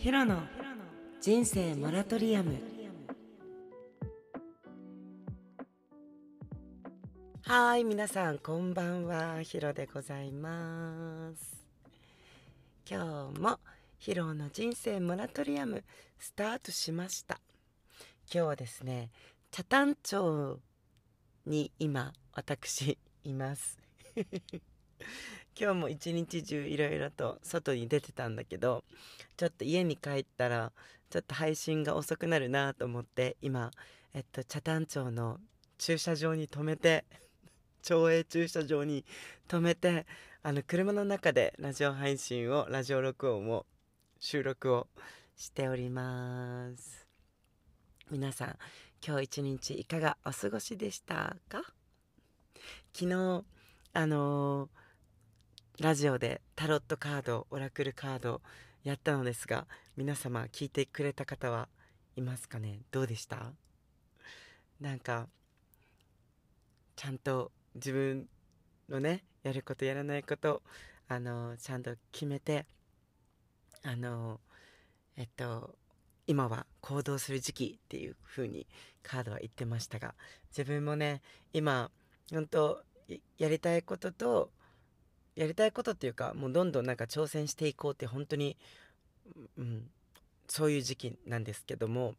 ヒロの人生モラトリアム。はい皆さんこんばんは。ヒロでございます。今日もヒロの人生モラトリアムスタートしました。今日はですね北谷町に今私います。今日も一日中いろいろと外に出てたんだけどちょっと家に帰ったらちょっと配信が遅くなるなと思って今、えっと、北谷町の駐車場に止めて 町営駐車場に止めてあの車の中でラジオ配信をラジオ録音を収録をしております。皆さん今日一日いかがお過ごしでしたか？昨日あのーラジオでタロットカードオラクルカードやったのですが皆様聞いてくれた方はいますかね？どうでした？なんかちゃんと自分のねやることやらないことあのちゃんと決めてあのえっと今は行動する時期っていう風にカードは言ってましたが自分もね今本当やりたいこととやりたいことっていうかもうどんどんなんか挑戦していこうって本当に、うん、そういう時期なんですけども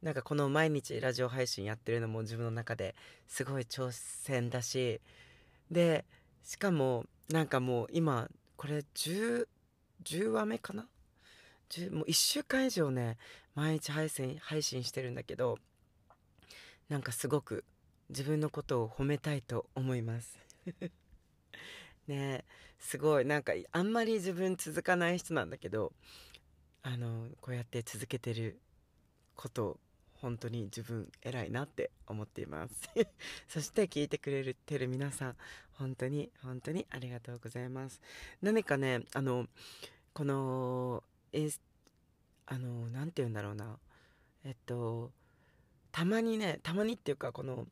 なんかこの毎日ラジオ配信やってるのも自分の中ですごい挑戦だしでしかもなんかもう今これ 10, 10話目かな？もう1週間以上ね毎日配信配信してるんだけどなんかすごく自分のことを褒めたいと思います。ねすごい。なんかあんまり自分続かない人なんだけどあのこうやって続けてること本当に自分偉いなって思っています。そして聞いてくれてる皆さん本当に本当にありがとうございます。何かねあのこのえあの何て言うんだろうな。えっとたまにねたまにっていうかこの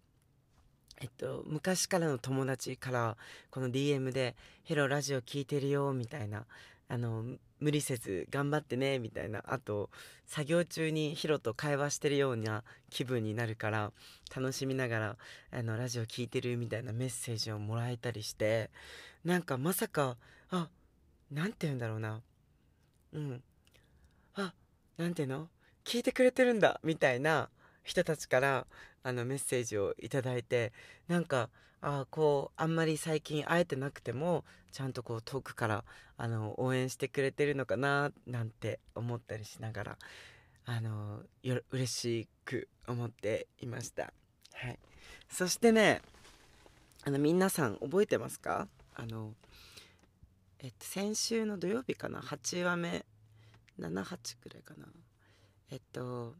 えっと、昔からの友達からこの DM で「ヘロラジオ聞いてるよ」みたいなあの無理せず頑張ってねみたいなあと作業中にヒロと会話してるような気分になるから楽しみながらあのラジオ聞いてるみたいなメッセージをもらえたりしてなんかまさかあなんて言うんだろうな。うん。あなんていうの？聞いてくれてるんだみたいな人たちからあのメッセージを頂いてなんかあこうあんまり最近会えてなくてもちゃんとこう遠くからあの応援してくれてるのかななんて思ったりしながらあのよ嬉しく思っていました。はい、そしてねあの皆さん覚えてますか？あの、えっと、先週の土曜日かな？8話目？78くらいかな？えっと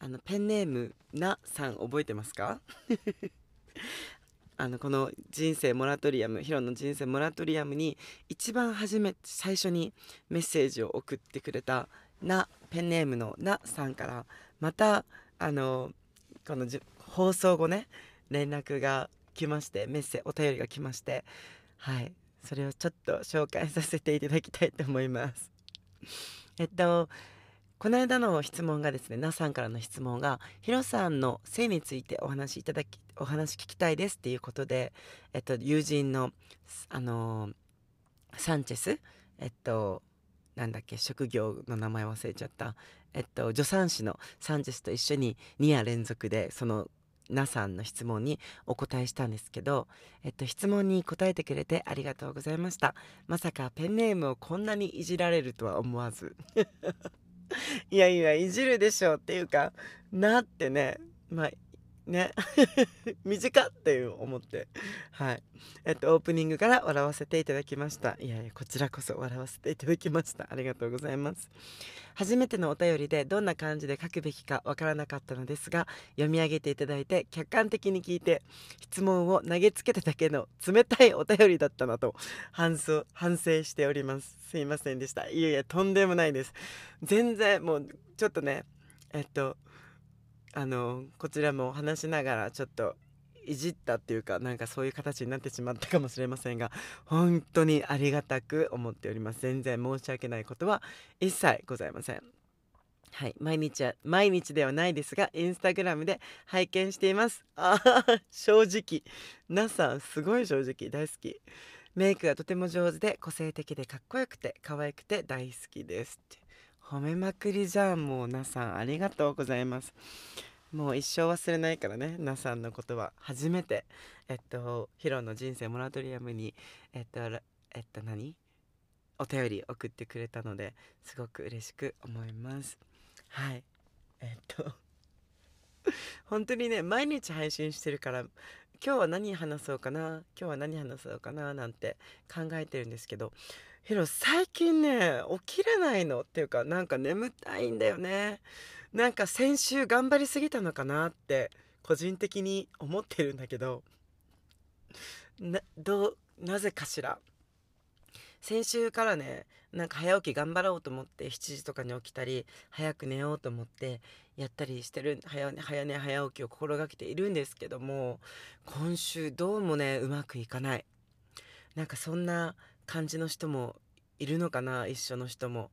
あのペンネームなさん覚えてますか？あのこの人生モラトリアムヒロの人生モラトリアムに一番初め最初にメッセージを送ってくれたなペンネームのなさんからまたあのこの放送後ね連絡が来ましてメッセお便りが来ましてはい。それをちょっと紹介させていただきたいと思います。えっとこの間の質問がですね、なさんからの質問が、ヒロさんの性についてお話しいただき、お話聞きたいですっていうことで、えっと、友人の、あのー、サンチェス、えっと、なんだっけ、職業の名前忘れちゃった、えっと、助産師のサンチェスと一緒に2夜連続で、その、なさんの質問にお答えしたんですけど、えっと、質問に答えてくれてありがとうございました。まさかペンネームをこんなにいじられるとは思わず。いやいやいじるでしょうっていうかなってね。まあね。短っていう思って。はい。えっとオープニングから笑わせていただきました。いやいやこちらこそ笑わせていただきました。ありがとうございます。初めてのお便りでどんな感じで書くべきかわからなかったのですが読み上げていただいて客観的に聞いて質問を投げつけただけの冷たいお便りだったなと反省反省しております。すいませんでした。いやいやとんでもないです。全然もうちょっとねえっとあのこちらも話しながらちょっといじったっていうかなんかそういう形になってしまったかもしれませんが 本当にありがたく思っております。全然申し訳ないことは一切ございません。はい。毎日は毎日ではないですがインスタグラムで拝見しています。ああ正直。なさんすごい正直。大好き。メイクがとても上手で個性的でかっこよくて可愛くて大好きですって。褒めまくりじゃんもうなさん。ありがとうございます。もう一生忘れないからねなさんのことは。初めてえっとヒロの人生モラトリアムにえっとえっと何？お便り送ってくれたのですごく嬉しく思います。はい。えっと 本当にね毎日配信してるから今日は何話そうかな今日は何話そうかななんて考えてるんですけどヒロ最近ね起きれないのっていうかなんか眠たいんだよね。なんか先週頑張りすぎたのかなって個人的に思ってるんだけどなどうなぜかしら。先週からねなんか早起き頑張ろうと思って7時とかに起きたり早く寝ようと思ってやったりしてる早寝早寝早起きを心がけているんですけども今週どうもねうまくいかない。なんかそんな感じの人もいるのかな一緒の人も。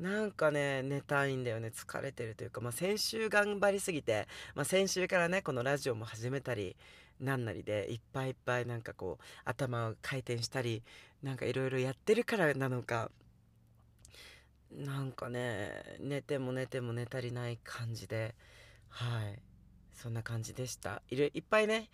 なんかね寝たいんだよね。疲れてるというか、まあ、先週頑張りすぎて、まあ、先週からねこのラジオも始めたりなんなりでいっぱいいっぱいなんかこう頭を回転したりなんかいろいろやってるからなのか。なんかね寝ても寝ても寝足りない感じで。はい。そんな感じでした。いいっぱいね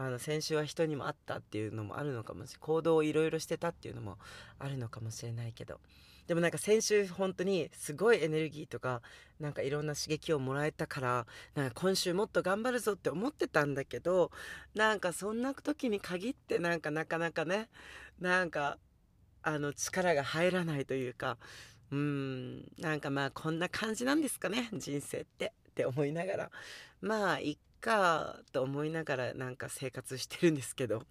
あの先週は人にも会ったっていうのもあるのかもしれない。行動をいろいろしてたっていうのもあるのかもしれないけど。でもなんか先週本当にすごいエネルギーとかなんかいろんな刺激をもらえたからなんか今週もっと頑張るぞって思ってたんだけどなんかそんな時に限ってなんかなかなかねなんかあの力が入らないというかうんなんかまあこんな感じなんですかね人生ってって思いながら。まあいっかと思いながらなんか生活してるんですけど。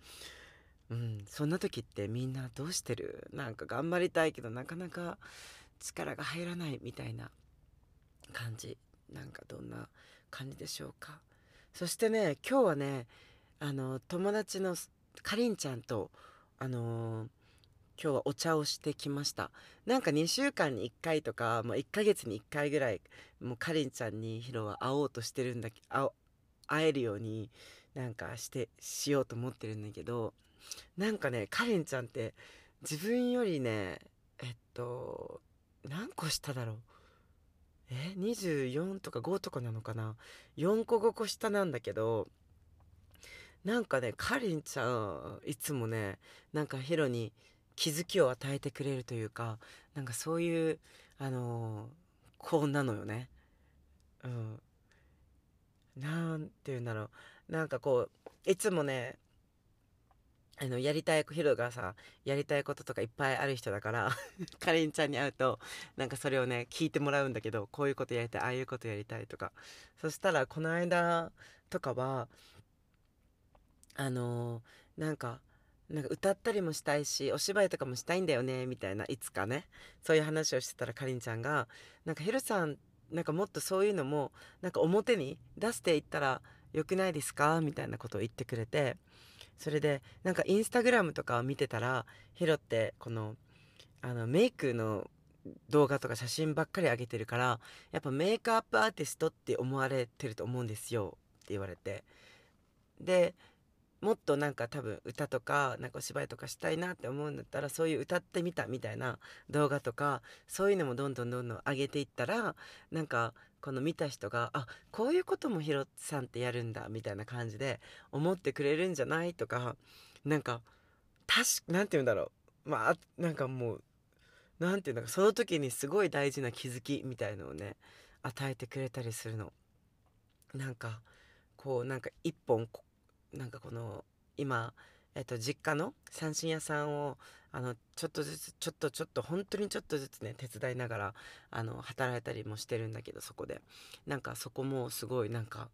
うん、そんな時ってみんなどうしてる？なんか頑張りたいけどなかなか力が入らないみたいな感じ。なんかどんな感じでしょうか。そしてね今日はねあの友達のかりんちゃんとあのー、今日はお茶をしてきました。なんか2週間に1回とかもう1ヶ月に1回ぐらいもうかりんちゃんにヒロは会おうとしてるんだけど会えるようになんかしてしようと思ってるんだけどなんかねカレンちゃんって自分よりねえっと何個下だろう？え24とか5とかなのかな？4個5個下なんだけどなんかねかりんちゃんいつもねなんかヒロに気づきを与えてくれるというかなんかそういうあのー、子なのよね。うん。なんて言うんだろう。なんかこういつもねあのやりたいヒロがさやりたいこととかいっぱいある人だから かりんちゃんに会うとなんかそれをね聞いてもらうんだけどこういうことやりたいああいうことやりたいとか。そしたらこの間とかはあのー、なんかなんか歌ったりもしたいしお芝居とかもしたいんだよねみたいないつかね。そういう話をしてたらかりんちゃんがなんかヒロさんなんかもっとそういうのもなんか表に出していったらよくないですか？みたいなことを言ってくれてそれでなんかインスタグラムとかを見てたらヒロってこのあのメイクの動画とか写真ばっかり上げてるからやっぱメイクアップアーティストって思われてると思うんですよって言われて。でもっとなんか多分歌とかなんかお芝居とかしたいなって思うんだったらそういう歌ってみたみたいな動画とかそういうのもどんどんどんどん上げていったらなんかこの見た人があこういうこともヒロさんってやるんだみたいな感じで思ってくれるんじゃないとかなんか確なんて言うんだろうまあなんかもうなんて言うんだかその時にすごい大事な気づきみたいのをね与えてくれたりするの。なんかこうなんか一本なんかこの今、えっと、実家の三振屋さんをあのちょっとずつちょっとちょっと本当にちょっとずつね手伝いながらあの働いたりもしてるんだけどそこで。なんかそこもすごいなんか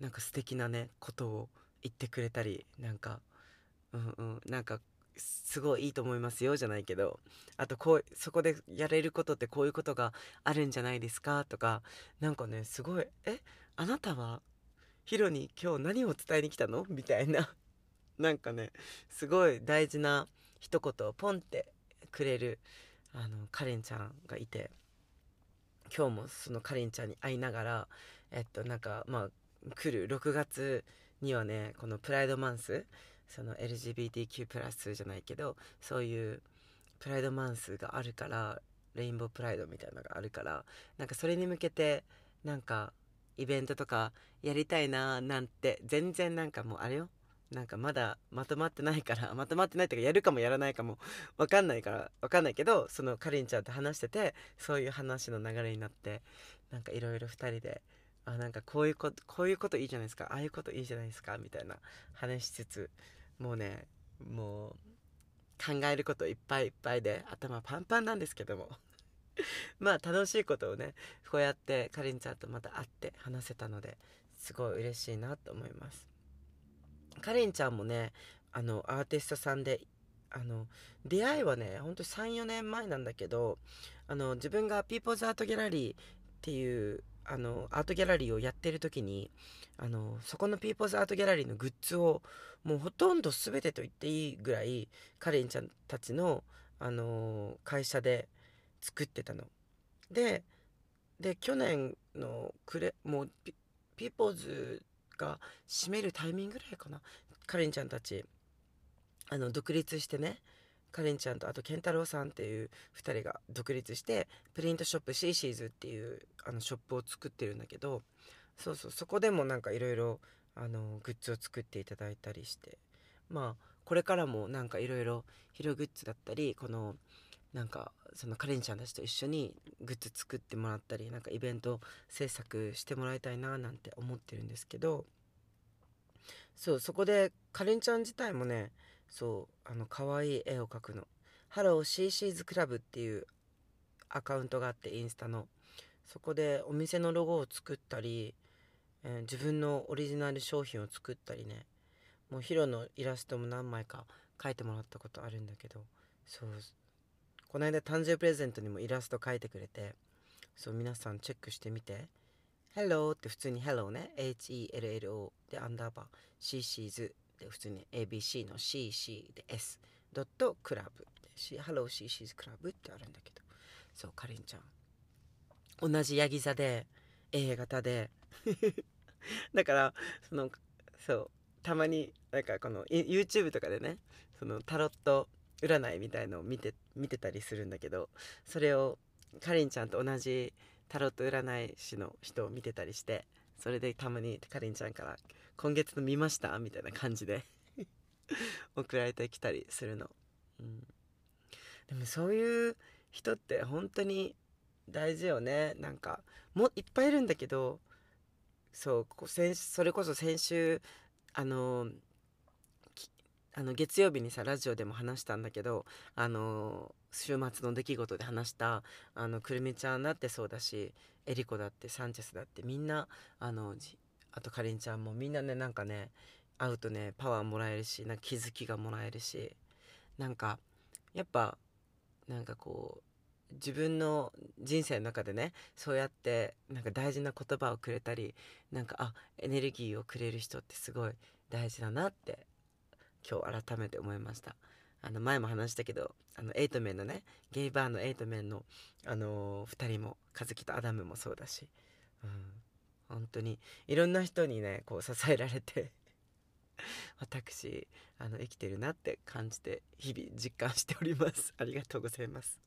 なんか素敵なねことを言ってくれたりなんかうんうんなんかすごいいいと思いますよじゃないけどあとこうそこでやれることってこういうことがあるんじゃないですかとかなんかねすごいえあなたはヒロに今日何を伝えに来たの？みたいな。なんかねすごい大事な一言をポンってくれるあのカレンちゃんがいて今日もそのカレンちゃんに会いながらえっとなんかまあ来る6月にはねこのプライドマンスその LGBTQ+ じゃないけどそういうプライドマンスがあるからレインボープライドみたいなのがあるからなんかそれに向けてなんかイベントとかやりたいななんて全然なんかもうあれよ。なんかまだまとまってないから まとまってないとかやるかもやらないかも分かんないから分かんないけどそのかりんちゃんと話しててそういう話の流れになってなんかいろいろ2人であなんかこういうことこういうこといいじゃないですかああいうこといいじゃないですかみたいな話しつつもうねもう考えることいっぱいいっぱいで頭パンパンなんですけども。まあ楽しいことをねこうやってかりんちゃんとまた会って話せたのですごい嬉しいなと思います。かりんちゃんもねあのアーティストさんであの出会いはねほんと34年前なんだけどあの自分が People's Art Gallery っていうあのアートギャラリーをやってる時にあのそこの People's Art Gallery のグッズをもうほとんど全てと言っていいぐらいかりんちゃんたちの、あの会社で作ってたの。でで去年のくれもうピ People's が閉めるタイミングぐらいかな。かりんちゃんたち。あの独立してね。かりんちゃんとあと健太郎さんっていう2人が独立してプリントショップシーシーズっていうあのショップを作ってるんだけどそうそうそこでもなんかいろいろグッズを作っていただいたりして。まあこれからもなんかいろいろヒログッズだったりこのなんかそのかりんちゃんたちと一緒にグッズ作ってもらったりなんかイベント制作してもらいたいななんて思ってるんですけどそうそこでかりんちゃん自体もねそうあの可愛い絵を描くの「ハローシーシーズクラブ」っていうアカウントがあってインスタの。そこでお店のロゴを作ったり、えー、自分のオリジナル商品を作ったりね。もうヒロのイラストも何枚か描いてもらったことあるんだけどそうこの間誕生日プレゼントにもイラスト描いてくれてそう皆さんチェックしてみて。Hello って普通に Hello ね。HELLO でアンダーバー CC's で普通に ABC の CC で S ドットクラブ Hello CC's クラブってあるんだけど。そうかりんちゃん。同じヤギ座で A 型で。だからそのそうたまになんかこの YouTube とかでねそのタロット占いみたいのを見て見てたりするんだけどそれをかりんちゃんと同じタロット占い師の人を見てたりしてそれでたまにかりんちゃんから「今月の見ました?」みたいな感じで 送られてきたりするの、うん、でもそういう人って本当に大事よね。なんかもいっぱいいるんだけどそうそれこそ先週あのあの月曜日にさラジオでも話したんだけどあの週末の出来事で話したあのくるみちゃんだってそうだしエリコだってサンチェスだってみんなあのあとかりんちゃんもみんなねなんかね会うとねパワーもらえるしなんか気づきがもらえるしなんかやっぱなんかこう自分の人生の中でねそうやってなんか大事な言葉をくれたりなんかあエネルギーをくれる人ってすごい大事だなって今日改めて思いました。あの前も話したけどあのエイトメンのねゲイバーのエイトメンの、あのー、2人も和樹とアダムもそうだし、うん、本当にいろんな人にねこう支えられて 私あの生きてるなって感じて日々実感しております。ありがとうございます。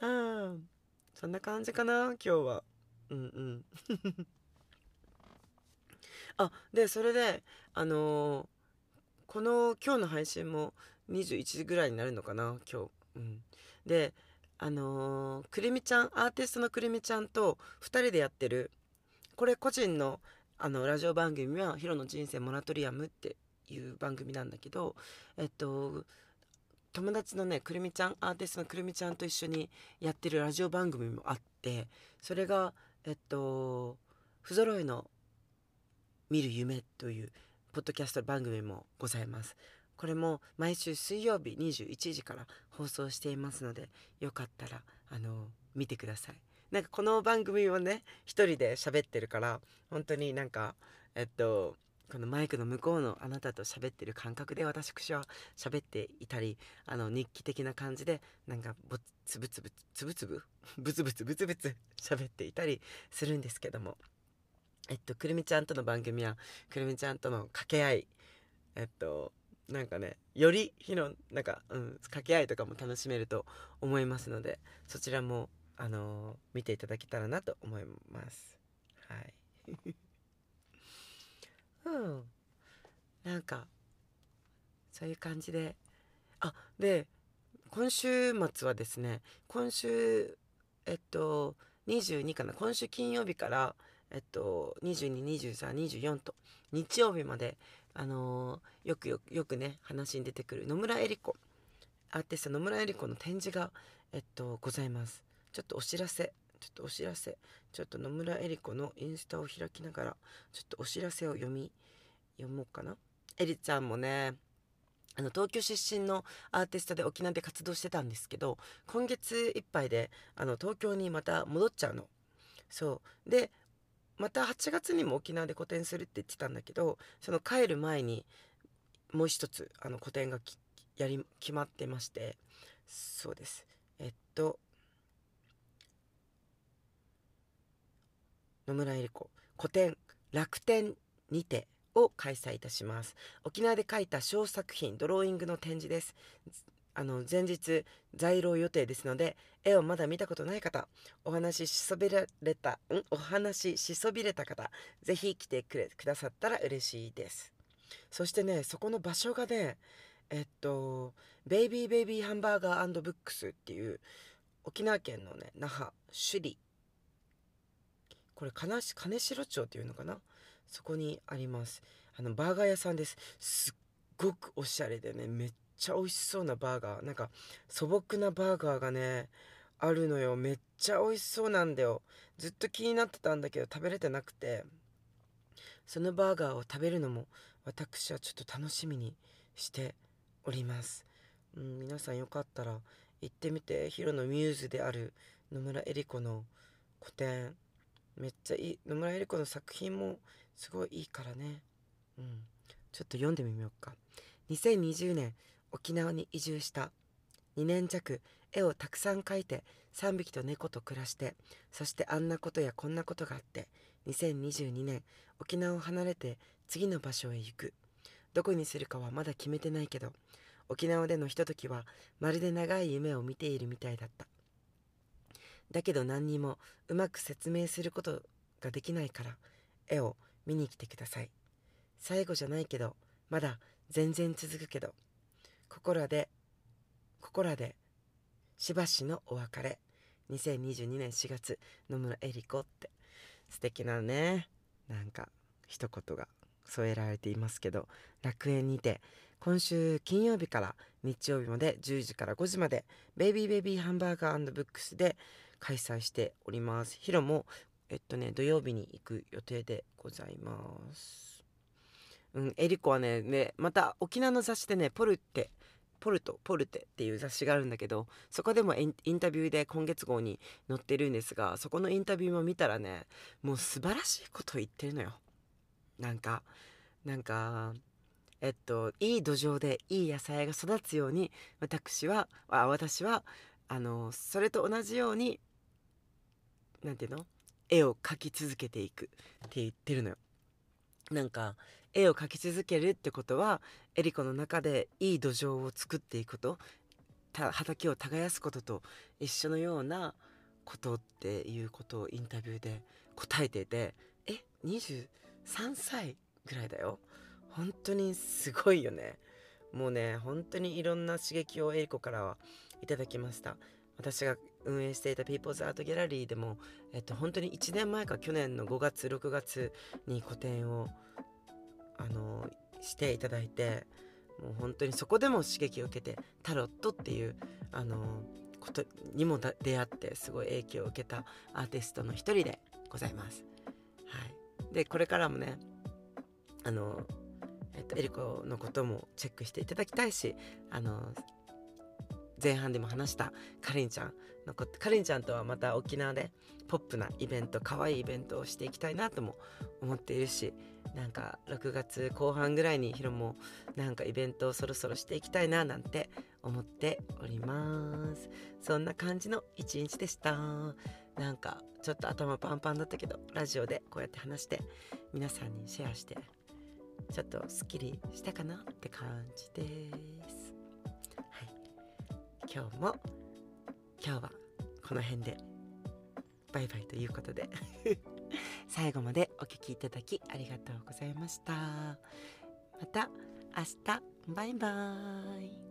あ そんな感じかな今日は。うんうん。あでそれであのー、この今日の配信も21時ぐらいになるのかな今日。うん。であのー、くるみちゃんアーティストのくるみちゃんと2人でやってるこれ個人のあのラジオ番組は「ヒロの人生モラトリアム」っていう番組なんだけどえっと友達のねくるみちゃんアーティストのくるみちゃんと一緒にやってるラジオ番組もあってそれがえっと不揃いの見る夢というポッドキャスト番組もございます。これも毎週水曜日21時から放送していますのでよかったらあの見てください。なんかこの番組をね一人で喋ってるから本当になんかえっとこのマイクの向こうのあなたと喋ってる感覚で私は喋っていたりあの日記的な感じでなんかぼつぶつぶつぶつぶ？ブツブツブツブツ喋っていたりするんですけどもえっとくるみちゃんとの番組はくるみちゃんとの掛け合いえっとなんかねより火のなんか、うん、掛け合いとかも楽しめると思いますのでそちらもあのー、見ていただけたらなと思います。はい。うん。なんかそういう感じで。あで今週末はですね今週えっと22かな今週金曜日からえっと222324と。日曜日まであのー、よくよくよくね話に出てくる野村恵理子。アーティスト野村恵理子の展示がえっとございます。ちょっとお知らせ。ちょっとお知らせ。ちょっと野村恵理子のインスタを開きながらちょっとお知らせを読み読もうかな。えりちゃんもねあの東京出身のアーティストで沖縄で活動してたんですけど今月いっぱいであの東京にまた戻っちゃうの。そう。でまた8月にも沖縄で個展するって言ってたんだけどその帰る前にもう一つあの個展がやり決まってましてそうです。えっと野村恵理子個展楽天にてを開催いたします。沖縄で描いた小作品ドローイングの展示です。あの前日在廊予定ですので絵をまだ見たことない方お話ししそびれたん？お話しそびれた方ぜひ来てくれくださったら嬉しいです。そしてねそこの場所がねえっとベイビーベイビーハンバーガーブックスっていう沖縄県のね那覇首里。これ金金城町っていうのかな？そこにあります。あのバーガー屋さんです。すっごくおしゃれでねめっちゃ美味しそうなバーガー。なんか素朴なバーガーがねあるのよ。めっちゃ美味しそうなんだよ。ずっと気になってたんだけど食べれてなくて。そのバーガーを食べるのも私はちょっと楽しみにしております、ん、皆さんよかったら行ってみて。ヒロのミューズである野村恵理子の個展。めっちゃいい野村恵理子の作品もすごいいいからね。うん。ちょっと読んでみようか。2020年沖縄に移住した。2年弱絵をたくさん描いて3匹と猫と暮らしてそしてあんなことやこんなことがあって2022年沖縄を離れて次の場所へ行く。どこにするかはまだ決めてないけど沖縄でのひとときはまるで長い夢を見ているみたいだった。だけど何にもうまく説明することができないから絵を見に来てください。最後じゃないけどまだ全然続くけどここらでここらでしばしのお別れ。2022年4月野村恵理子って。素敵なね。なんか一言が添えられていますけど楽園にて今週金曜日から日曜日まで10時から5時までベイビーベイビーハンバーガーブックスで開催しております。ヒロもえっとね土曜日に行く予定でございます。うんエリコはねねまた沖縄の雑誌でねポルテポルトポルテっていう雑誌があるんだけどそこでもインタビューで今月号に載ってるんですがそこのインタビューも見たらねもう素晴らしいこと言ってるのよ。なんかなんかえっといい土壌でいい野菜が育つように私はあ私はあのそれと同じように何て言うの？絵を描き続けていくって言ってるのよ。なんか絵を描き続けるってことはエリコの中でいい土壌を作っていくこと畑を耕すことと一緒のようなことっていうことをインタビューで答えていてえ23歳ぐらいだよ。本当にすごいよね。もうね本当にいろんな刺激をエリコからはいただきました。私が運営していたピーポーズアートギャラリーでも、えっと、本当に1年前か去年の5月6月に個展をあのしていただいてもう本当にそこでも刺激を受けてタロットっていうあのことにも出会ってすごい影響を受けたアーティストの一人でございます。はい、でこれからもねあの、えっと、エリコのこともチェックしていただきたいしあの前半でも話したかりんちゃんのこと。かりんちゃんとはまた沖縄でポップなイベント可愛いイベントをしていきたいなとも思っているしなんか6月後半ぐらいにヒロもなんかイベントをそろそろしていきたいななんて思っております。そんな感じの一日でした。なんかちょっと頭パンパンだったけどラジオでこうやって話して皆さんにシェアしてちょっとすっきりしたかなって感じです。今日も今日はこの辺でバイバイということで 最後までお聴きいただきありがとうございました。また明日バイバーイ。